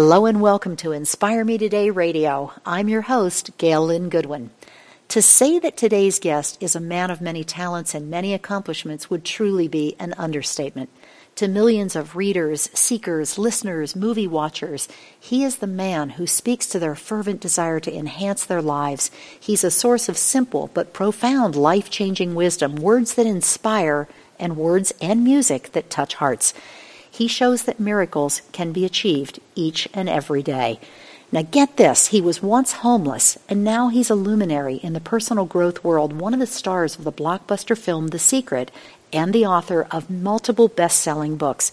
Hello and welcome to Inspire Me Today Radio. I'm your host, Gail Lynn Goodwin. To say that today's guest is a man of many talents and many accomplishments would truly be an understatement. To millions of readers, seekers, listeners, movie watchers, he is the man who speaks to their fervent desire to enhance their lives. He's a source of simple but profound life changing wisdom, words that inspire, and words and music that touch hearts. He shows that miracles can be achieved each and every day. Now, get this he was once homeless, and now he's a luminary in the personal growth world, one of the stars of the blockbuster film The Secret, and the author of multiple best selling books.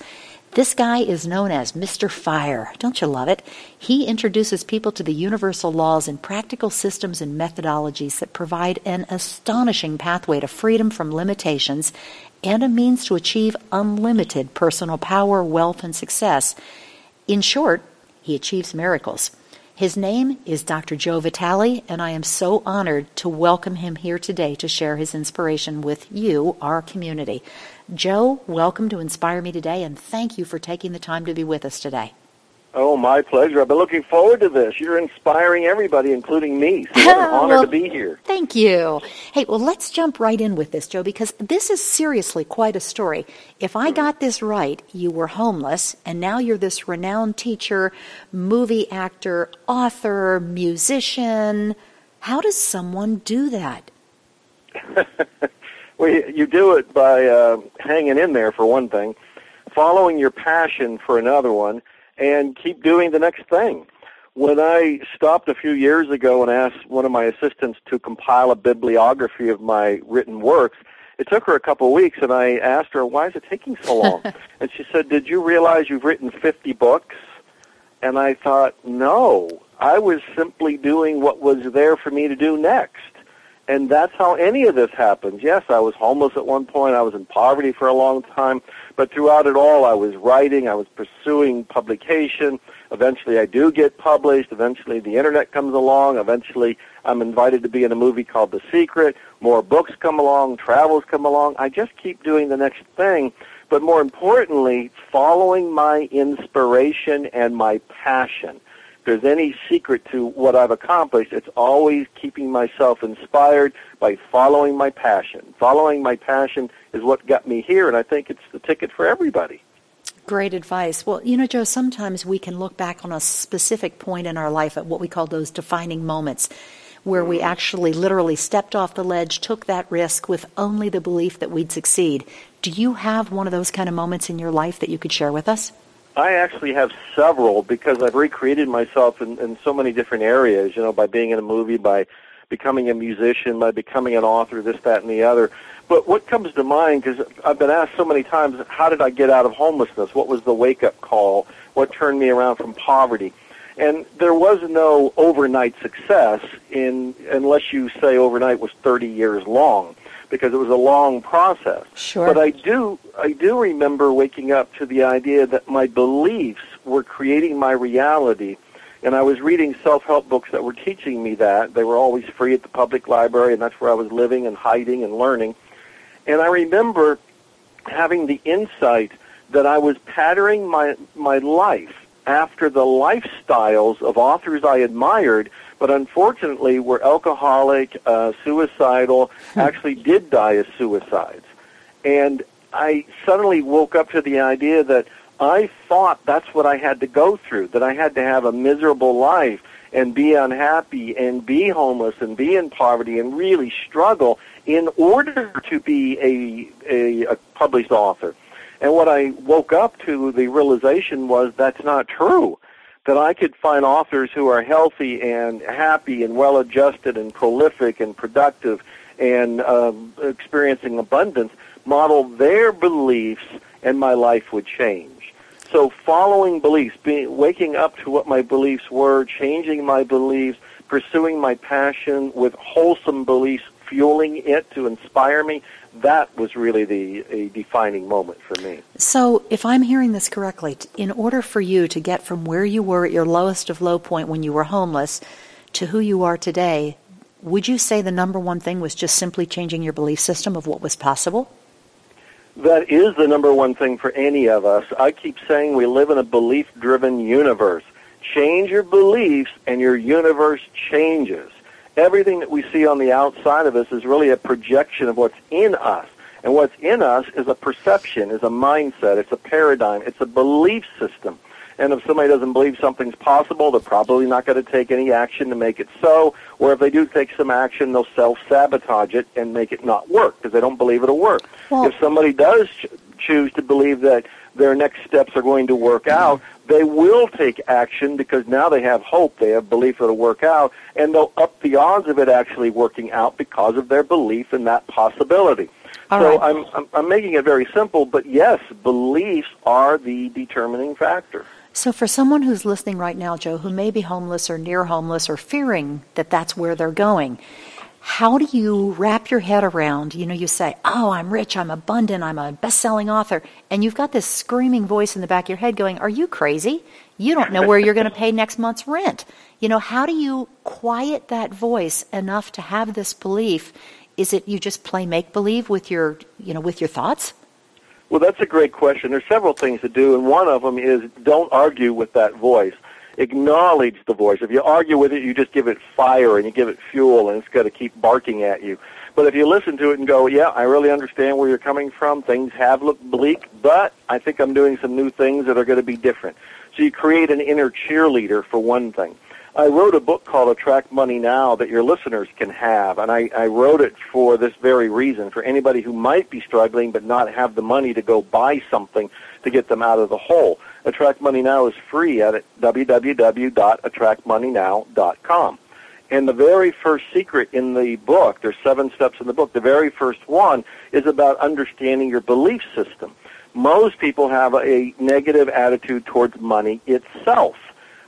This guy is known as Mr. Fire. Don't you love it? He introduces people to the universal laws and practical systems and methodologies that provide an astonishing pathway to freedom from limitations and a means to achieve unlimited personal power, wealth, and success. In short, he achieves miracles. His name is Dr. Joe Vitale, and I am so honored to welcome him here today to share his inspiration with you, our community. Joe, welcome to Inspire Me Today, and thank you for taking the time to be with us today. Oh, my pleasure. I've been looking forward to this. You're inspiring everybody, including me. So what an honor well, to be here. Thank you. Hey, well, let's jump right in with this, Joe, because this is seriously quite a story. If I hmm. got this right, you were homeless, and now you're this renowned teacher, movie actor, author, musician. How does someone do that? well, you do it by uh, hanging in there, for one thing, following your passion for another one and keep doing the next thing. When I stopped a few years ago and asked one of my assistants to compile a bibliography of my written works, it took her a couple of weeks, and I asked her, why is it taking so long? and she said, did you realize you've written 50 books? And I thought, no, I was simply doing what was there for me to do next. And that's how any of this happens. Yes, I was homeless at one point. I was in poverty for a long time. But throughout it all, I was writing. I was pursuing publication. Eventually, I do get published. Eventually, the internet comes along. Eventually, I'm invited to be in a movie called The Secret. More books come along. Travels come along. I just keep doing the next thing. But more importantly, following my inspiration and my passion there's any secret to what I've accomplished, it's always keeping myself inspired by following my passion. Following my passion is what got me here, and I think it's the ticket for everybody. Great advice. Well, you know, Joe, sometimes we can look back on a specific point in our life at what we call those defining moments where we mm-hmm. actually literally stepped off the ledge, took that risk with only the belief that we'd succeed. Do you have one of those kind of moments in your life that you could share with us? I actually have several because I've recreated myself in, in so many different areas, you know, by being in a movie, by becoming a musician, by becoming an author, this, that, and the other. But what comes to mind, because I've been asked so many times, how did I get out of homelessness? What was the wake-up call? What turned me around from poverty? And there was no overnight success in, unless you say overnight was 30 years long because it was a long process. Sure. But I do I do remember waking up to the idea that my beliefs were creating my reality. And I was reading self-help books that were teaching me that. They were always free at the public library, and that's where I was living and hiding and learning. And I remember having the insight that I was patterning my, my life after the lifestyles of authors I admired but unfortunately were alcoholic, uh, suicidal, hmm. actually did die as suicides. And I suddenly woke up to the idea that I thought that's what I had to go through, that I had to have a miserable life and be unhappy and be homeless and be in poverty and really struggle in order to be a, a, a published author. And what I woke up to, the realization was that's not true that I could find authors who are healthy and happy and well adjusted and prolific and productive and um, experiencing abundance model their beliefs and my life would change. So following beliefs, being, waking up to what my beliefs were, changing my beliefs, pursuing my passion with wholesome beliefs, fueling it to inspire me, that was really the a defining moment for me. So, if I'm hearing this correctly, in order for you to get from where you were at your lowest of low point when you were homeless to who you are today, would you say the number one thing was just simply changing your belief system of what was possible? That is the number one thing for any of us. I keep saying we live in a belief driven universe. Change your beliefs and your universe changes. Everything that we see on the outside of us is really a projection of what's in us. And what's in us is a perception, is a mindset, it's a paradigm, it's a belief system. And if somebody doesn't believe something's possible, they're probably not going to take any action to make it so. Or if they do take some action, they'll self-sabotage it and make it not work because they don't believe it'll work. Well, if somebody does ch- choose to believe that their next steps are going to work mm-hmm. out, they will take action because now they have hope, they have belief it'll work out, and they'll up the odds of it actually working out because of their belief in that possibility. All so right. I'm, I'm, I'm making it very simple, but yes, beliefs are the determining factor. So, for someone who's listening right now, Joe, who may be homeless or near homeless or fearing that that's where they're going, how do you wrap your head around? You know, you say, Oh, I'm rich, I'm abundant, I'm a best selling author. And you've got this screaming voice in the back of your head going, Are you crazy? You don't know where you're going to pay next month's rent. You know, how do you quiet that voice enough to have this belief? Is it you just play make believe with your, you know, with your thoughts? Well, that's a great question. There's several things to do, and one of them is don't argue with that voice. Acknowledge the voice. If you argue with it, you just give it fire and you give it fuel, and it's got to keep barking at you. But if you listen to it and go, yeah, I really understand where you're coming from. Things have looked bleak, but I think I'm doing some new things that are going to be different. So you create an inner cheerleader for one thing. I wrote a book called Attract Money Now that your listeners can have, and I, I wrote it for this very reason, for anybody who might be struggling but not have the money to go buy something to get them out of the hole. Attract Money Now is free at www.attractmoneynow.com. And the very first secret in the book, there's seven steps in the book, the very first one is about understanding your belief system. Most people have a negative attitude towards money itself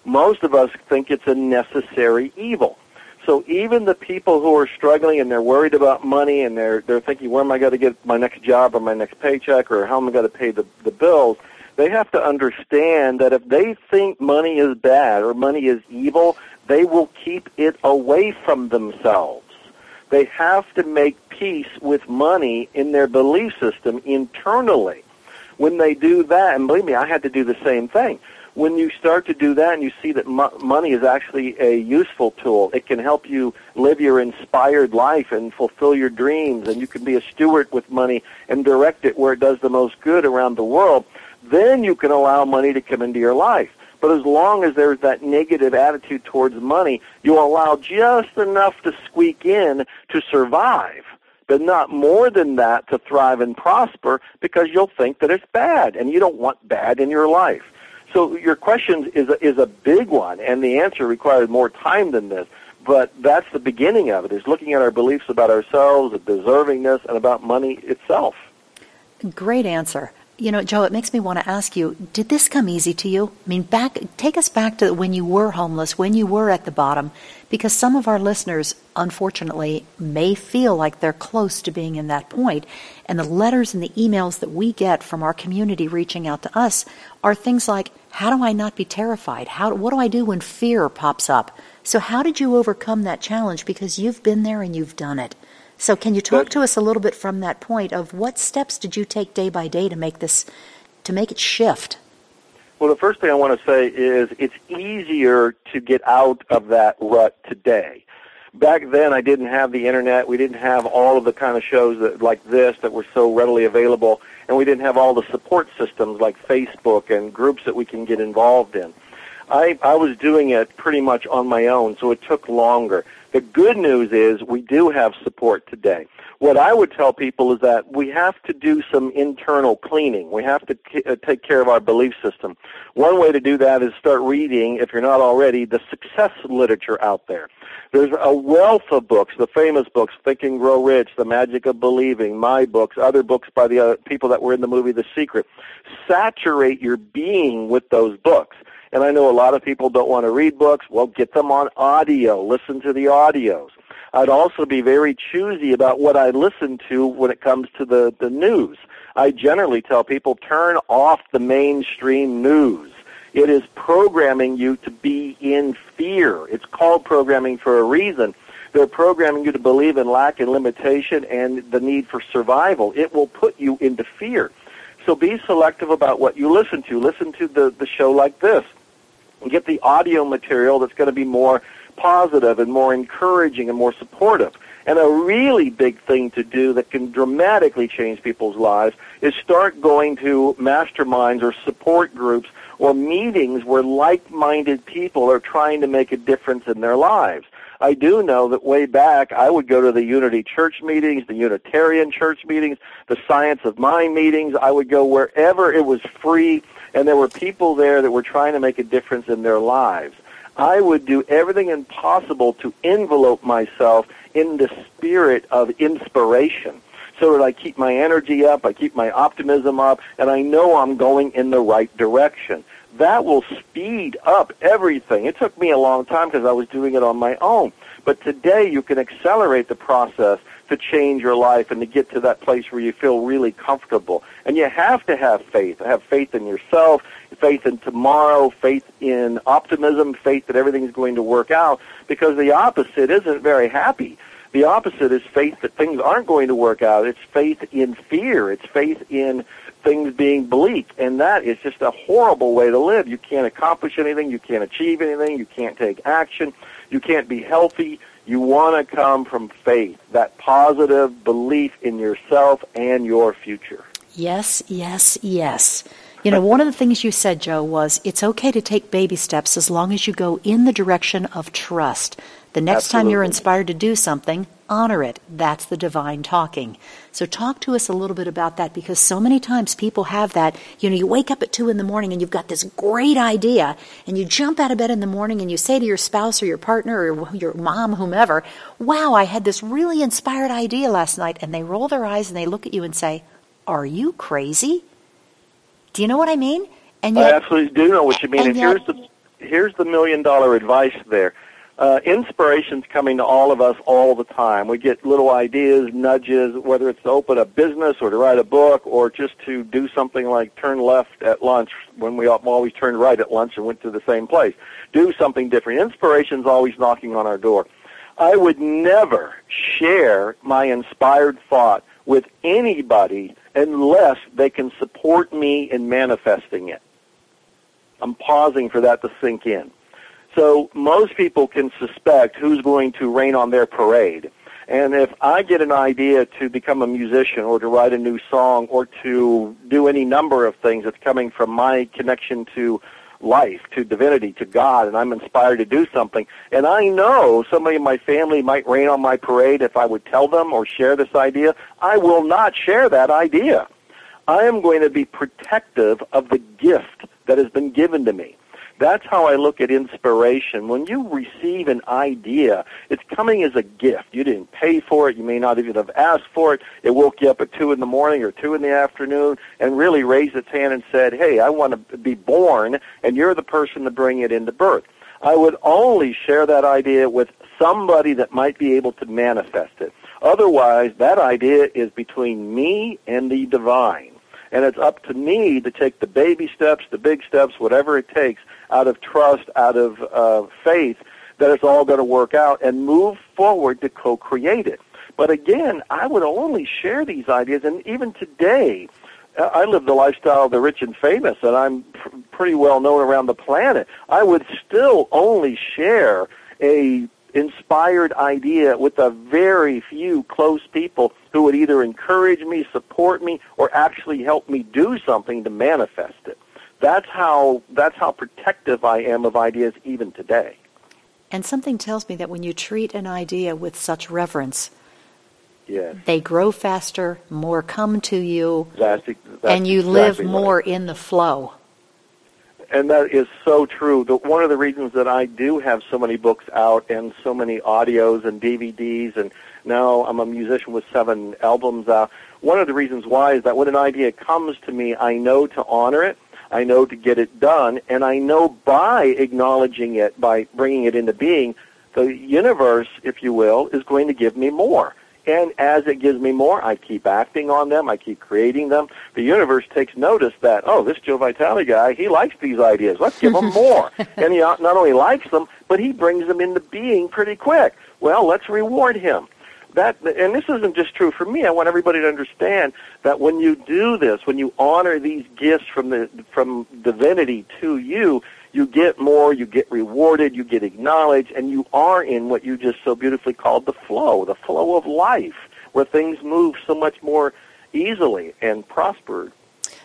most of us think it's a necessary evil. So even the people who are struggling and they're worried about money and they're they're thinking where am I going to get my next job or my next paycheck or how am I going to pay the the bills, they have to understand that if they think money is bad or money is evil, they will keep it away from themselves. They have to make peace with money in their belief system internally. When they do that, and believe me, I had to do the same thing when you start to do that and you see that mo- money is actually a useful tool, it can help you live your inspired life and fulfill your dreams, and you can be a steward with money and direct it where it does the most good around the world, then you can allow money to come into your life. But as long as there's that negative attitude towards money, you'll allow just enough to squeak in to survive, but not more than that to thrive and prosper because you'll think that it's bad and you don't want bad in your life. So your question is a, is a big one, and the answer requires more time than this. But that's the beginning of it: is looking at our beliefs about ourselves, deservingness, and about money itself. Great answer. You know, Joe, it makes me want to ask you, did this come easy to you? I mean, back take us back to when you were homeless, when you were at the bottom, because some of our listeners unfortunately may feel like they're close to being in that point, and the letters and the emails that we get from our community reaching out to us are things like, how do I not be terrified? How what do I do when fear pops up? So how did you overcome that challenge because you've been there and you've done it? So, can you talk to us a little bit from that point of what steps did you take day by day to make this, to make it shift? Well, the first thing I want to say is it's easier to get out of that rut today. Back then, I didn't have the internet. We didn't have all of the kind of shows that, like this that were so readily available, and we didn't have all the support systems like Facebook and groups that we can get involved in. I, I was doing it pretty much on my own, so it took longer. The good news is we do have support today. What I would tell people is that we have to do some internal cleaning. We have to uh, take care of our belief system. One way to do that is start reading, if you're not already, the success literature out there. There's a wealth of books, the famous books, Think and Grow Rich, The Magic of Believing, my books, other books by the uh, people that were in the movie The Secret. Saturate your being with those books. And I know a lot of people don't want to read books. Well, get them on audio. Listen to the audios. I'd also be very choosy about what I listen to when it comes to the, the news. I generally tell people turn off the mainstream news. It is programming you to be in fear. It's called programming for a reason. They're programming you to believe in lack and limitation and the need for survival. It will put you into fear. So be selective about what you listen to. Listen to the, the show like this and get the audio material that's going to be more positive and more encouraging and more supportive. And a really big thing to do that can dramatically change people's lives is start going to masterminds or support groups or meetings where like-minded people are trying to make a difference in their lives. I do know that way back I would go to the Unity Church meetings, the Unitarian Church meetings, the Science of Mind meetings. I would go wherever it was free and there were people there that were trying to make a difference in their lives. I would do everything impossible to envelope myself in the spirit of inspiration so that I keep my energy up, I keep my optimism up, and I know I'm going in the right direction. That will speed up everything. It took me a long time because I was doing it on my own. But today you can accelerate the process to change your life and to get to that place where you feel really comfortable. And you have to have faith. Have faith in yourself, faith in tomorrow, faith in optimism, faith that everything's going to work out because the opposite isn't very happy. The opposite is faith that things aren't going to work out. It's faith in fear. It's faith in things being bleak. And that is just a horrible way to live. You can't accomplish anything. You can't achieve anything. You can't take action. You can't be healthy. You want to come from faith, that positive belief in yourself and your future. Yes, yes, yes. You know, one of the things you said, Joe, was it's okay to take baby steps as long as you go in the direction of trust. The next Absolutely. time you're inspired to do something, honor it. That's the divine talking. So talk to us a little bit about that because so many times people have that, you know, you wake up at two in the morning and you've got this great idea and you jump out of bed in the morning and you say to your spouse or your partner or your mom, whomever, wow, I had this really inspired idea last night. And they roll their eyes and they look at you and say, are you crazy? Do you know what I mean? And yet, I absolutely do know what you mean. And, and yet, here's the here's the million dollar advice there uh, inspiration's coming to all of us all the time. We get little ideas, nudges, whether it's to open a business or to write a book or just to do something like turn left at lunch when we always turned right at lunch and went to the same place. Do something different. Inspiration's always knocking on our door. I would never share my inspired thought with anybody unless they can support me in manifesting it. I'm pausing for that to sink in. So most people can suspect who's going to rain on their parade. And if I get an idea to become a musician or to write a new song or to do any number of things that's coming from my connection to life, to divinity, to God, and I'm inspired to do something, and I know somebody in my family might rain on my parade if I would tell them or share this idea, I will not share that idea. I am going to be protective of the gift that has been given to me. That's how I look at inspiration. When you receive an idea, it's coming as a gift. You didn't pay for it. You may not even have asked for it. It woke you up at 2 in the morning or 2 in the afternoon and really raised its hand and said, hey, I want to be born, and you're the person to bring it into birth. I would only share that idea with somebody that might be able to manifest it. Otherwise, that idea is between me and the divine. And it's up to me to take the baby steps, the big steps, whatever it takes out of trust, out of uh, faith that it's all going to work out and move forward to co-create it. But again, I would only share these ideas, and even today, I live the lifestyle of the rich and famous, and I'm pr- pretty well known around the planet. I would still only share a inspired idea with a very few close people who would either encourage me, support me, or actually help me do something to manifest it. That's how that's how protective I am of ideas even today. And something tells me that when you treat an idea with such reverence, yes. they grow faster, more come to you, that's, that's and you exactly live more right. in the flow. And that is so true. The, one of the reasons that I do have so many books out and so many audios and DVDs, and now I'm a musician with seven albums out. One of the reasons why is that when an idea comes to me, I know to honor it I know to get it done, and I know by acknowledging it, by bringing it into being, the universe, if you will, is going to give me more. And as it gives me more, I keep acting on them. I keep creating them. The universe takes notice that, oh, this Joe Vitale guy, he likes these ideas. Let's give him more. and he not only likes them, but he brings them into being pretty quick. Well, let's reward him that, and this isn't just true for me. I want everybody to understand that when you do this, when you honor these gifts from the from divinity to you, you get more, you get rewarded, you get acknowledged, and you are in what you just so beautifully called the flow, the flow of life, where things move so much more easily and prosper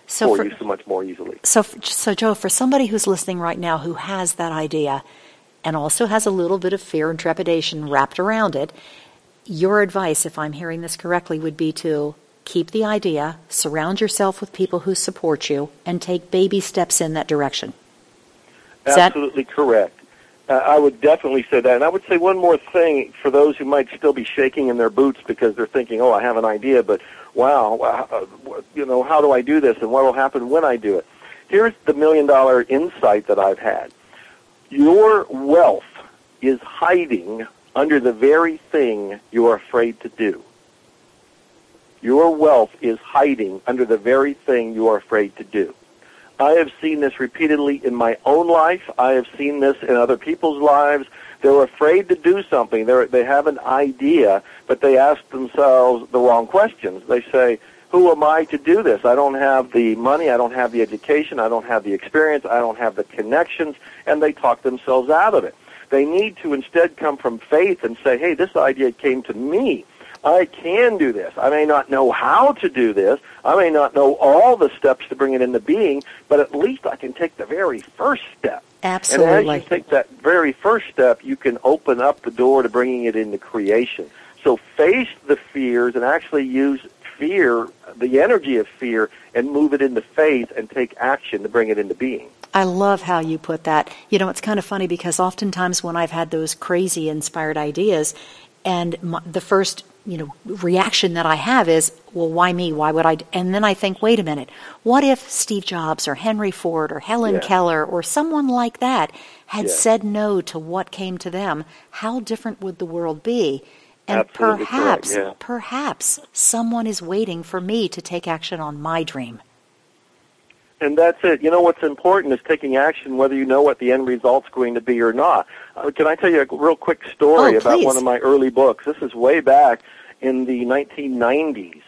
so for, for you so much more easily. So, so Joe, for somebody who's listening right now who has that idea and also has a little bit of fear and trepidation wrapped around it, your advice, if I'm hearing this correctly, would be to keep the idea, surround yourself with people who support you, and take baby steps in that direction. Is Absolutely that- correct. Uh, I would definitely say that. And I would say one more thing for those who might still be shaking in their boots because they're thinking, oh, I have an idea, but wow, uh, you know, how do I do this and what will happen when I do it? Here's the million dollar insight that I've had. Your wealth is hiding under the very thing you're afraid to do. Your wealth is hiding under the very thing you are afraid to do. I have seen this repeatedly in my own life. I have seen this in other people's lives. They're afraid to do something. They're, they have an idea, but they ask themselves the wrong questions. They say, who am I to do this? I don't have the money, I don't have the education, I don't have the experience, I don't have the connections, and they talk themselves out of it. They need to instead come from faith and say, hey, this idea came to me. I can do this. I may not know how to do this. I may not know all the steps to bring it into being, but at least I can take the very first step. Absolutely. And as you take that very first step, you can open up the door to bringing it into creation. So face the fears and actually use fear, the energy of fear, and move it into faith and take action to bring it into being. I love how you put that. You know, it's kind of funny because oftentimes when I've had those crazy inspired ideas, and my, the first you know reaction that I have is, well, why me? Why would I? And then I think, wait a minute, what if Steve Jobs or Henry Ford or Helen yeah. Keller or someone like that had yeah. said no to what came to them? How different would the world be? And Absolutely perhaps, correct, yeah. perhaps someone is waiting for me to take action on my dream. And that's it. You know what's important is taking action, whether you know what the end result's going to be or not. Uh, can I tell you a real quick story oh, about one of my early books? This is way back in the 1990s,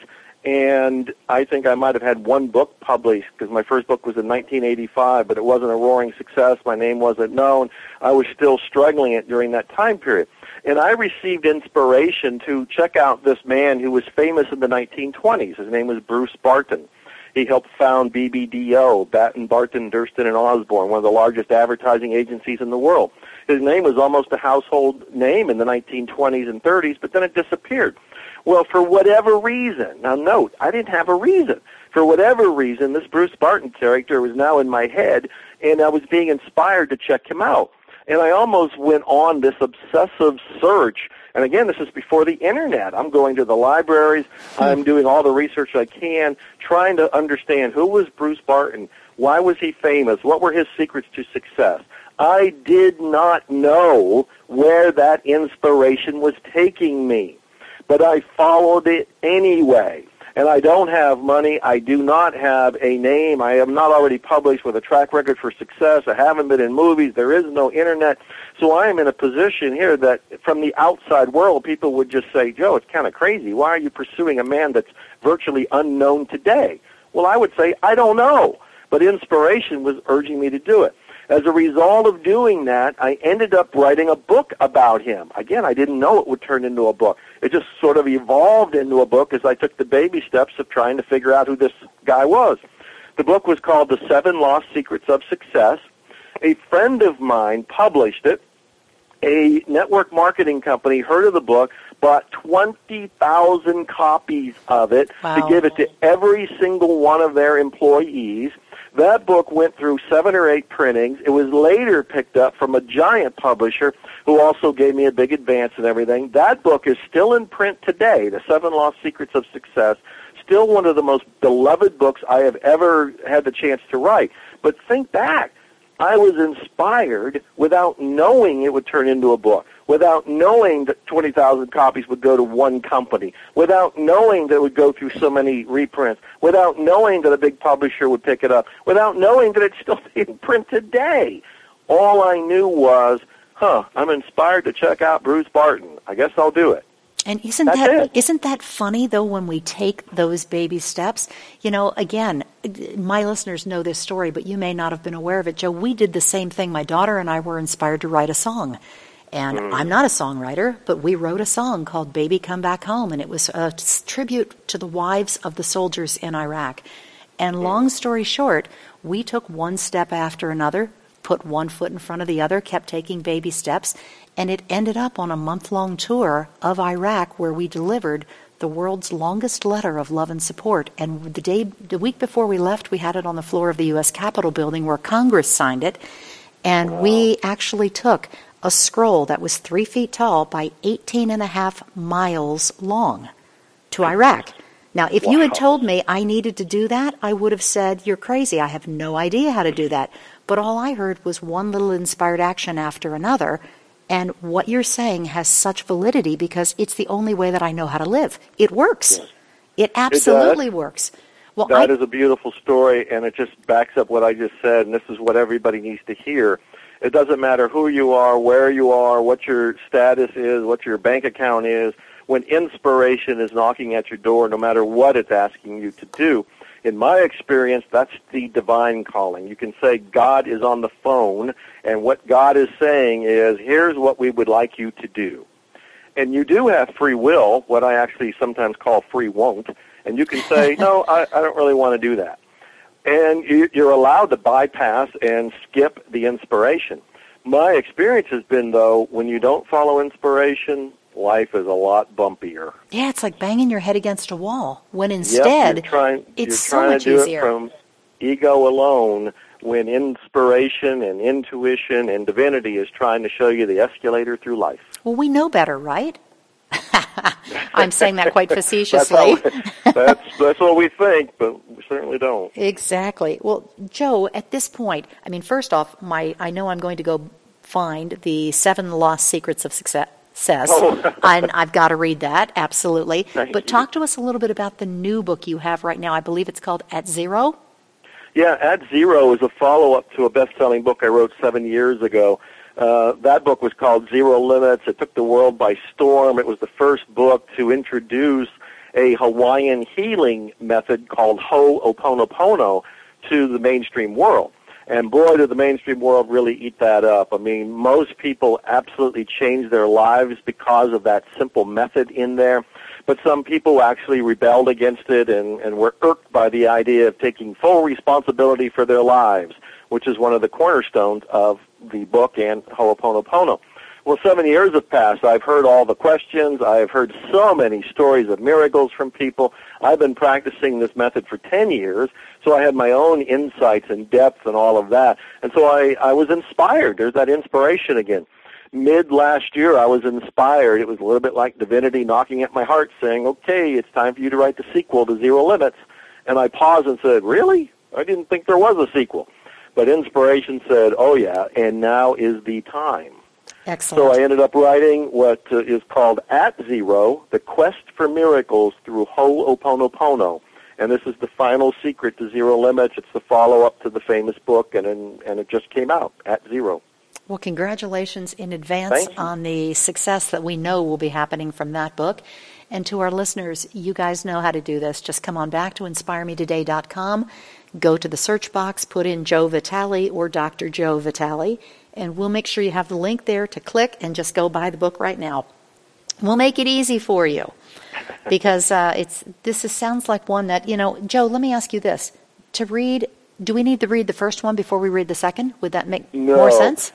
and I think I might have had one book published because my first book was in 1985, but it wasn't a roaring success. My name wasn't known. I was still struggling it during that time period. And I received inspiration to check out this man who was famous in the 1920s. His name was Bruce Barton he helped found BBDO, Batten, Barton, Durstine, and Osborn, one of the largest advertising agencies in the world. His name was almost a household name in the 1920s and 30s, but then it disappeared. Well, for whatever reason, now note, I didn't have a reason. For whatever reason, this Bruce Barton character was now in my head, and I was being inspired to check him out. And I almost went on this obsessive search and again, this is before the internet. I'm going to the libraries. I'm hmm. doing all the research I can, trying to understand who was Bruce Barton, why was he famous, what were his secrets to success. I did not know where that inspiration was taking me, but I followed it anyway and I don't have money. I do not have a name. I am not already published with a track record for success. I haven't been in movies. There is no internet. So I am in a position here that from the outside world, people would just say, Joe, it's kind of crazy. Why are you pursuing a man that's virtually unknown today? Well, I would say, I don't know. But inspiration was urging me to do it. As a result of doing that, I ended up writing a book about him. Again, I didn't know it would turn into a book. It just sort of evolved into a book as I took the baby steps of trying to figure out who this guy was. The book was called The Seven Lost Secrets of Success. A friend of mine published it. A network marketing company heard of the book, bought 20,000 copies of it wow. to give it to every single one of their employees. That book went through seven or eight printings. It was later picked up from a giant publisher who also gave me a big advance and everything. That book is still in print today, The Seven Lost Secrets of Success. Still one of the most beloved books I have ever had the chance to write. But think back. I was inspired without knowing it would turn into a book without knowing that 20,000 copies would go to one company, without knowing that it would go through so many reprints, without knowing that a big publisher would pick it up, without knowing that it's still being printed today. All I knew was, huh, I'm inspired to check out Bruce Barton. I guess I'll do it. And isn't That's that it. not that funny though when we take those baby steps? You know, again, my listeners know this story, but you may not have been aware of it, Joe. We did the same thing. My daughter and I were inspired to write a song. And Hmm. I'm not a songwriter, but we wrote a song called Baby Come Back Home and it was a tribute to the wives of the soldiers in Iraq. And long story short, we took one step after another, put one foot in front of the other, kept taking baby steps, and it ended up on a month long tour of Iraq where we delivered the world's longest letter of love and support. And the day, the week before we left, we had it on the floor of the U.S. Capitol building where Congress signed it. And we actually took a scroll that was three feet tall by 18 and a half miles long to Iraq. Now, if you had told me I needed to do that, I would have said, You're crazy. I have no idea how to do that. But all I heard was one little inspired action after another. And what you're saying has such validity because it's the only way that I know how to live. It works. Yes. It absolutely works. Well, That I, is a beautiful story, and it just backs up what I just said, and this is what everybody needs to hear. It doesn't matter who you are, where you are, what your status is, what your bank account is. When inspiration is knocking at your door, no matter what it's asking you to do, in my experience, that's the divine calling. You can say God is on the phone, and what God is saying is, here's what we would like you to do. And you do have free will, what I actually sometimes call free won't, and you can say, no, I, I don't really want to do that. And you, you're allowed to bypass and skip the inspiration. My experience has been, though, when you don't follow inspiration, life is a lot bumpier. yeah, it's like banging your head against a wall. When Yep, instead, you're trying, it's so much to do easier. it from ego alone when inspiration and intuition and divinity is trying to show you the escalator through life. well, we know better, right? I'm saying that quite That's, facetiously. how, that's, that's what we think, but we certainly don't. Exactly. Well, Joe, at this point, I mean, first off, my I know I'm going to go find the Seven Lost Secrets of Success. Oh. and I've got to read that, absolutely. Thank but you. talk to us a little bit about the new book you have right now. I believe it's called At Zero. Yeah, At Zero is a follow-up to a best-selling book I wrote seven years ago. Uh, that book was called Zero Limits. It took the world by storm. It was the first book to introduce a Hawaiian healing method called Ho'oponopono to the mainstream world. And boy, did the mainstream world really eat that up. I mean, most people absolutely changed their lives because of that simple method in there. But some people actually rebelled against it and, and were irked by the idea of taking full responsibility for their lives, which is one of the cornerstones of the book and Ho'oponopono. Well, seven years have passed. I've heard all the questions. I've heard so many stories of miracles from people. I've been practicing this method for 10 years, so I had my own insights and depth and all of that. And so I, I was inspired. There's that inspiration again. Mid last year, I was inspired. It was a little bit like divinity knocking at my heart saying, okay, it's time for you to write the sequel to Zero Limits. And I paused and said, really? I didn't think there was a sequel. But inspiration said, oh yeah, and now is the time. Excellent. So I ended up writing what uh, is called At Zero, The Quest for Miracles Through Ho'oponopono. And this is the final secret to Zero Limits. It's the follow-up to the famous book, and, and, and it just came out, At Zero. Well, congratulations in advance on the success that we know will be happening from that book. And to our listeners, you guys know how to do this. Just come on back to inspiremetoday.com, go to the search box, put in Joe Vitale or Dr. Joe Vitale, and we'll make sure you have the link there to click and just go buy the book right now. We'll make it easy for you because uh, it's this is, sounds like one that you know. Joe, let me ask you this: to read, do we need to read the first one before we read the second? Would that make No. more sense?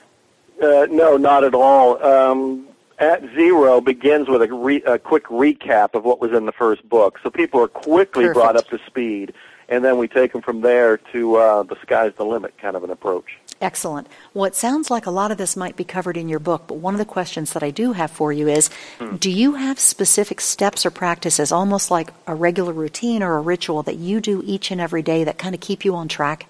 Uh, no, not at all. Um, at Zero begins with a, re- a quick recap of what was in the first book, so people are quickly Perfect. brought up to speed, and then we take them from there to uh, the sky's the limit kind of an approach. Excellent. Well, it sounds like a lot of this might be covered in your book, but one of the questions that I do have for you is do you have specific steps or practices, almost like a regular routine or a ritual that you do each and every day that kind of keep you on track?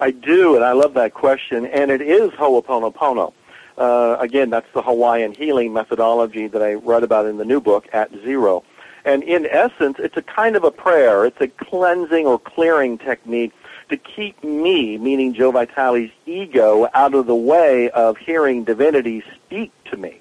I do, and I love that question, and it is Ho'oponopono. Uh, again, that's the Hawaiian healing methodology that I write about in the new book, At Zero. And in essence, it's a kind of a prayer. It's a cleansing or clearing technique to keep me, meaning Joe Vitale's ego, out of the way of hearing divinity speak to me.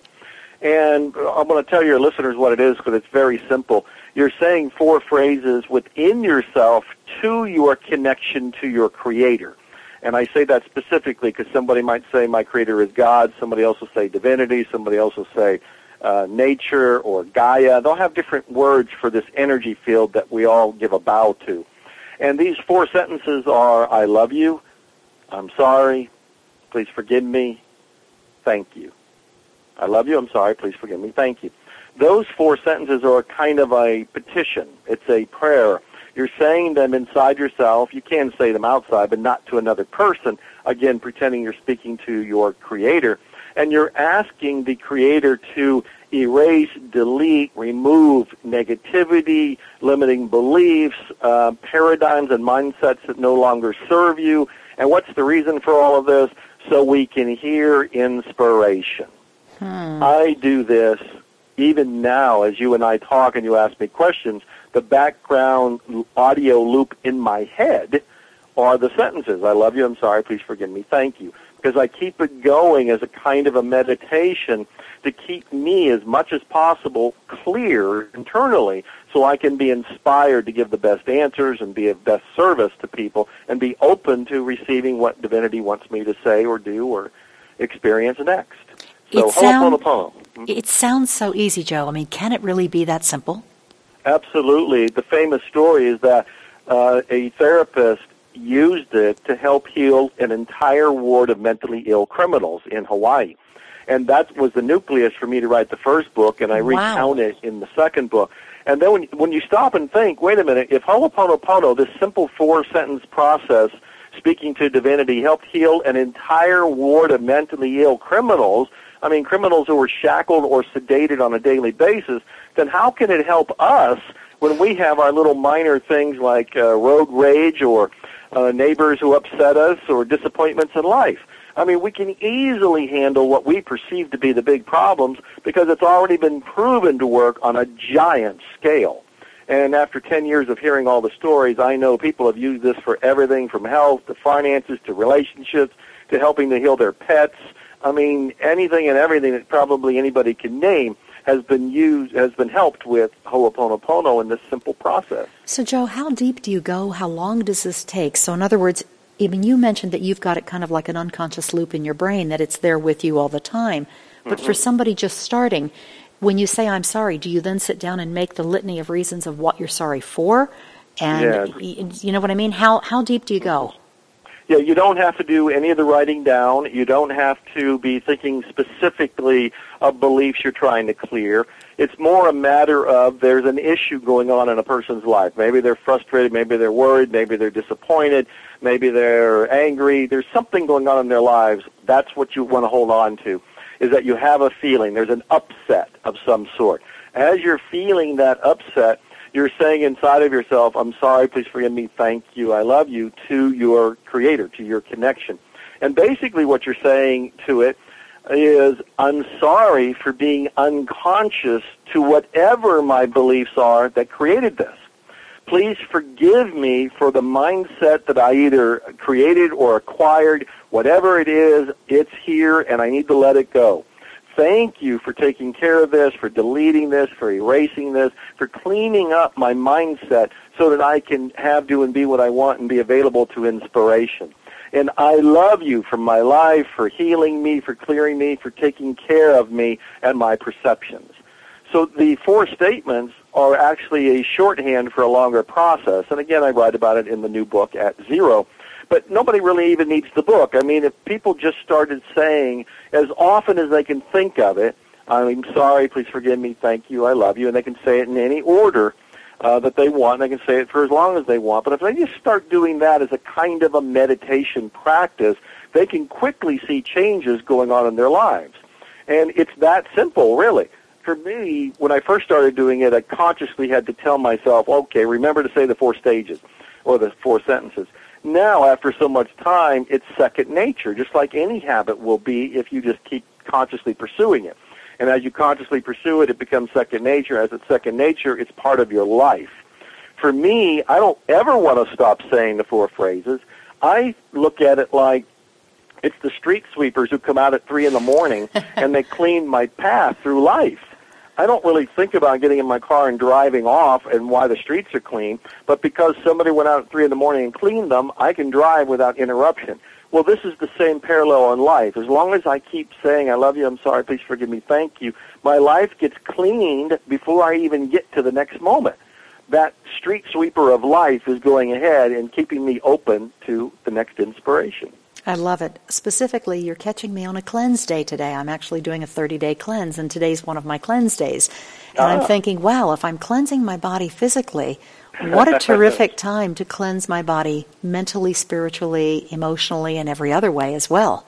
And I'm going to tell your listeners what it is because it's very simple. You're saying four phrases within yourself to your connection to your creator. And I say that specifically because somebody might say my creator is God, somebody else will say divinity, somebody else will say uh, nature or Gaia. They'll have different words for this energy field that we all give a bow to. And these four sentences are I love you, I'm sorry, please forgive me, thank you. I love you, I'm sorry, please forgive me, thank you. Those four sentences are a kind of a petition. It's a prayer. You're saying them inside yourself. You can say them outside, but not to another person. Again, pretending you're speaking to your creator. And you're asking the creator to erase, delete, remove negativity, limiting beliefs, uh, paradigms and mindsets that no longer serve you. And what's the reason for all of this? So we can hear inspiration. Hmm. I do this even now as you and I talk and you ask me questions. The background audio loop in my head are the sentences. I love you. I'm sorry. Please forgive me. Thank you. Because I keep it going as a kind of a meditation to keep me as much as possible clear internally so I can be inspired to give the best answers and be of best service to people and be open to receiving what divinity wants me to say or do or experience next. So, it, sound, mm-hmm. it sounds so easy, Joe. I mean, can it really be that simple? Absolutely. The famous story is that uh, a therapist used it to help heal an entire ward of mentally ill criminals in Hawaii. And that was the nucleus for me to write the first book, and I wow. recount it in the second book. And then when, when you stop and think, wait a minute, if Ho'oponopono, this simple four-sentence process, speaking to divinity, helped heal an entire ward of mentally ill criminals, I mean, criminals who were shackled or sedated on a daily basis, then how can it help us when we have our little minor things like uh, road rage or uh, neighbors who upset us or disappointments in life? I mean, we can easily handle what we perceive to be the big problems because it's already been proven to work on a giant scale. And after 10 years of hearing all the stories, I know people have used this for everything from health to finances to relationships to helping to heal their pets. I mean, anything and everything that probably anybody can name has been used, has been helped with Ho'oponopono in this simple process. So, Joe, how deep do you go? How long does this take? So, in other words, even you mentioned that you've got it kind of like an unconscious loop in your brain that it's there with you all the time. But mm-hmm. for somebody just starting, when you say I'm sorry, do you then sit down and make the litany of reasons of what you're sorry for? And yes. you know what I mean? How how deep do you go? Yeah, you don't have to do any of the writing down. You don't have to be thinking specifically of beliefs you're trying to clear. It's more a matter of there's an issue going on in a person's life. Maybe they're frustrated, maybe they're worried, maybe they're disappointed, maybe they're angry. There's something going on in their lives. That's what you want to hold on to, is that you have a feeling. There's an upset of some sort. As you're feeling that upset, you're saying inside of yourself, I'm sorry, please forgive me, thank you, I love you, to your creator, to your connection. And basically what you're saying to it is, I'm sorry for being unconscious to whatever my beliefs are that created this. Please forgive me for the mindset that I either created or acquired. Whatever it is, it's here and I need to let it go. Thank you for taking care of this, for deleting this, for erasing this, for cleaning up my mindset so that I can have, do, and be what I want and be available to inspiration. And I love you for my life, for healing me, for clearing me, for taking care of me and my perceptions. So the four statements are actually a shorthand for a longer process. And again, I write about it in the new book at zero. But nobody really even needs the book. I mean, if people just started saying as often as they can think of it, I'm sorry, please forgive me, thank you, I love you, and they can say it in any order uh, that they want. They can say it for as long as they want. But if they just start doing that as a kind of a meditation practice, they can quickly see changes going on in their lives. And it's that simple, really. For me, when I first started doing it, I consciously had to tell myself, okay, remember to say the four stages or the four sentences. Now, after so much time, it's second nature, just like any habit will be if you just keep consciously pursuing it. And as you consciously pursue it, it becomes second nature. As it's second nature, it's part of your life. For me, I don't ever want to stop saying the four phrases. I look at it like It's the street sweepers who come out at three in the morning and they clean my path through life. I don't really think about getting in my car and driving off and why the streets are clean, but because somebody went out at three in the morning and cleaned them, I can drive without interruption. Well, this is the same parallel in life. As long as I keep saying, I love you, I'm sorry, please forgive me, thank you, my life gets cleaned before I even get to the next moment. That street sweeper of life is going ahead and keeping me open to the next inspiration. I love it. Specifically, you're catching me on a cleanse day today. I'm actually doing a 30 day cleanse, and today's one of my cleanse days. And I'm ah. thinking, wow, if I'm cleansing my body physically, what a terrific time to cleanse my body mentally, spiritually, emotionally, and every other way as well.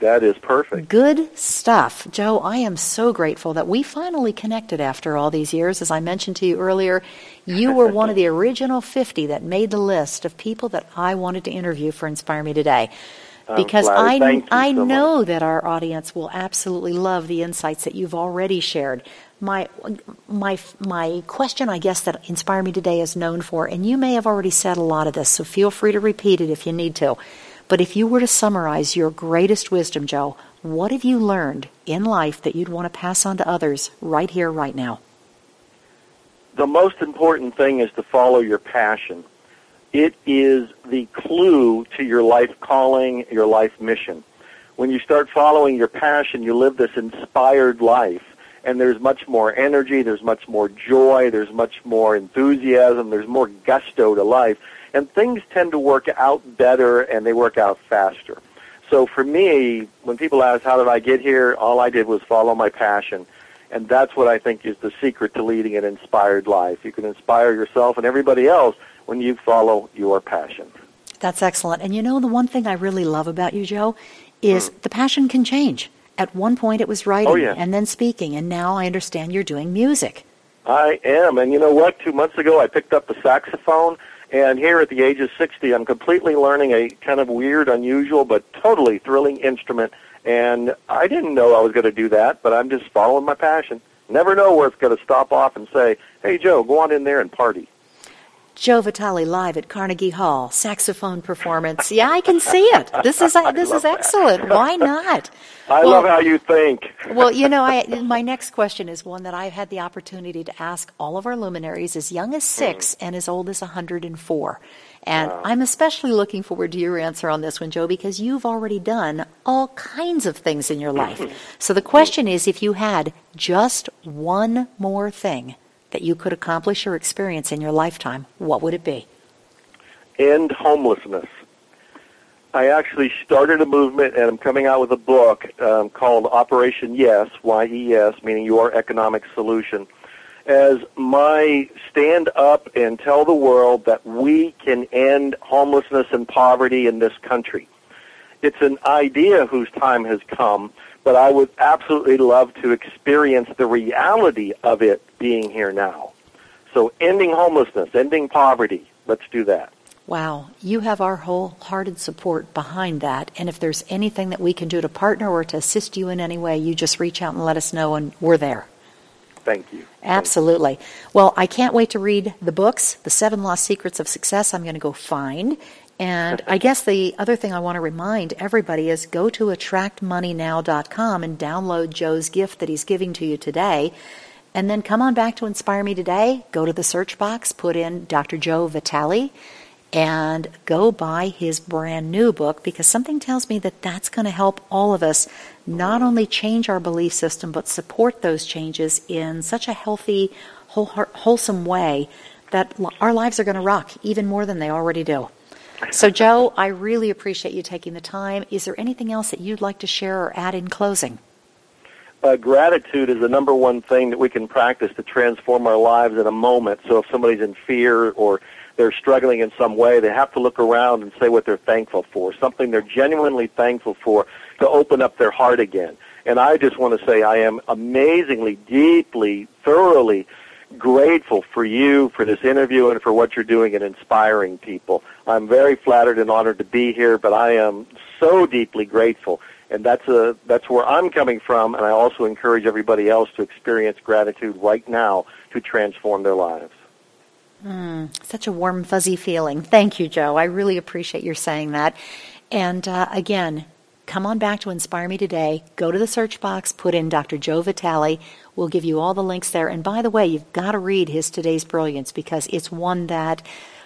That is perfect. Good stuff. Joe, I am so grateful that we finally connected after all these years. As I mentioned to you earlier, you were one of the original 50 that made the list of people that I wanted to interview for Inspire Me Today because I I so know much. that our audience will absolutely love the insights that you've already shared. My my my question, I guess, that Inspire Me Today is known for, and you may have already said a lot of this, so feel free to repeat it if you need to. But if you were to summarize your greatest wisdom, Joe, what have you learned in life that you'd want to pass on to others right here, right now? The most important thing is to follow your passion. It is the clue to your life calling, your life mission. When you start following your passion, you live this inspired life. And there's much more energy, there's much more joy, there's much more enthusiasm, there's more gusto to life. And things tend to work out better and they work out faster. So for me, when people ask, how did I get here? All I did was follow my passion. And that's what I think is the secret to leading an inspired life. You can inspire yourself and everybody else when you follow your passion. That's excellent. And you know, the one thing I really love about you, Joe, is mm. the passion can change. At one point it was writing oh, yeah. and then speaking, and now I understand you're doing music. I am. And you know what? Two months ago I picked up the saxophone, and here at the age of 60, I'm completely learning a kind of weird, unusual, but totally thrilling instrument. And I didn't know I was going to do that, but I'm just following my passion. Never know where it's going to stop off and say, hey, Joe, go on in there and party. Joe Vitale live at Carnegie Hall, saxophone performance. Yeah, I can see it. This is this is excellent. Why not? I well, love how you think. well, you know, I, my next question is one that I've had the opportunity to ask all of our luminaries, as young as six mm. and as old as 104. And wow. I'm especially looking forward to your answer on this one, Joe, because you've already done all kinds of things in your life. so the question is, if you had just one more thing that you could accomplish or experience in your lifetime, what would it be? End homelessness. I actually started a movement, and I'm coming out with a book um, called Operation Yes, Y-E-S, meaning Your Economic Solution, as my stand up and tell the world that we can end homelessness and poverty in this country. It's an idea whose time has come, but I would absolutely love to experience the reality of it being here now. So ending homelessness, ending poverty, let's do that. Wow, you have our wholehearted support behind that. And if there's anything that we can do to partner or to assist you in any way, you just reach out and let us know, and we're there. Thank you. Absolutely. Well, I can't wait to read the books, The Seven Lost Secrets of Success. I'm going to go find. And I guess the other thing I want to remind everybody is go to attractmoneynow.com and download Joe's gift that he's giving to you today. And then come on back to Inspire Me Today. Go to the search box, put in Dr. Joe Vitale, and go buy his brand new book because something tells me that that's going to help all of us not only change our belief system, but support those changes in such a healthy, wholesome way that our lives are going to rock even more than they already do. So, Joe, I really appreciate you taking the time. Is there anything else that you'd like to share or add in closing? Uh, gratitude is the number one thing that we can practice to transform our lives in a moment. So, if somebody's in fear or they're struggling in some way, they have to look around and say what they're thankful for, something they're genuinely thankful for to open up their heart again. And I just want to say I am amazingly, deeply, thoroughly grateful for you, for this interview, and for what you're doing in inspiring people. I'm very flattered and honored to be here, but I am so deeply grateful. And that's a that's where I'm coming from, and I also encourage everybody else to experience gratitude right now to transform their lives. Mm, such a warm, fuzzy feeling. Thank you, Joe. I really appreciate your saying that. And uh, again, come on back to Inspire Me Today. Go to the search box, put in Dr. Joe Vitale. We'll give you all the links there. And by the way, you've got to read his Today's Brilliance because it's one that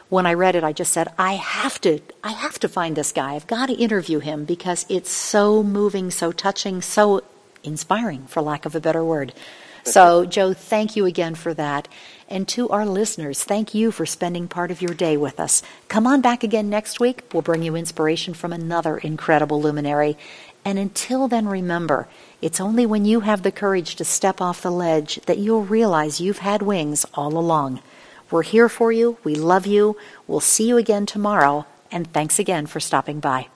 when I read it, I just said, I have to, I have to find this guy. I've got to interview him because it's so moving, so touching, so inspiring, for lack of a better word. So, Joe, thank you again for that. And to our listeners, thank you for spending part of your day with us. Come on back again next week. We'll bring you inspiration from another incredible luminary. And until then, remember, it's only when you have the courage to step off the ledge that you'll realize you've had wings all along. We're here for you. We love you. We'll see you again tomorrow. And thanks again for stopping by.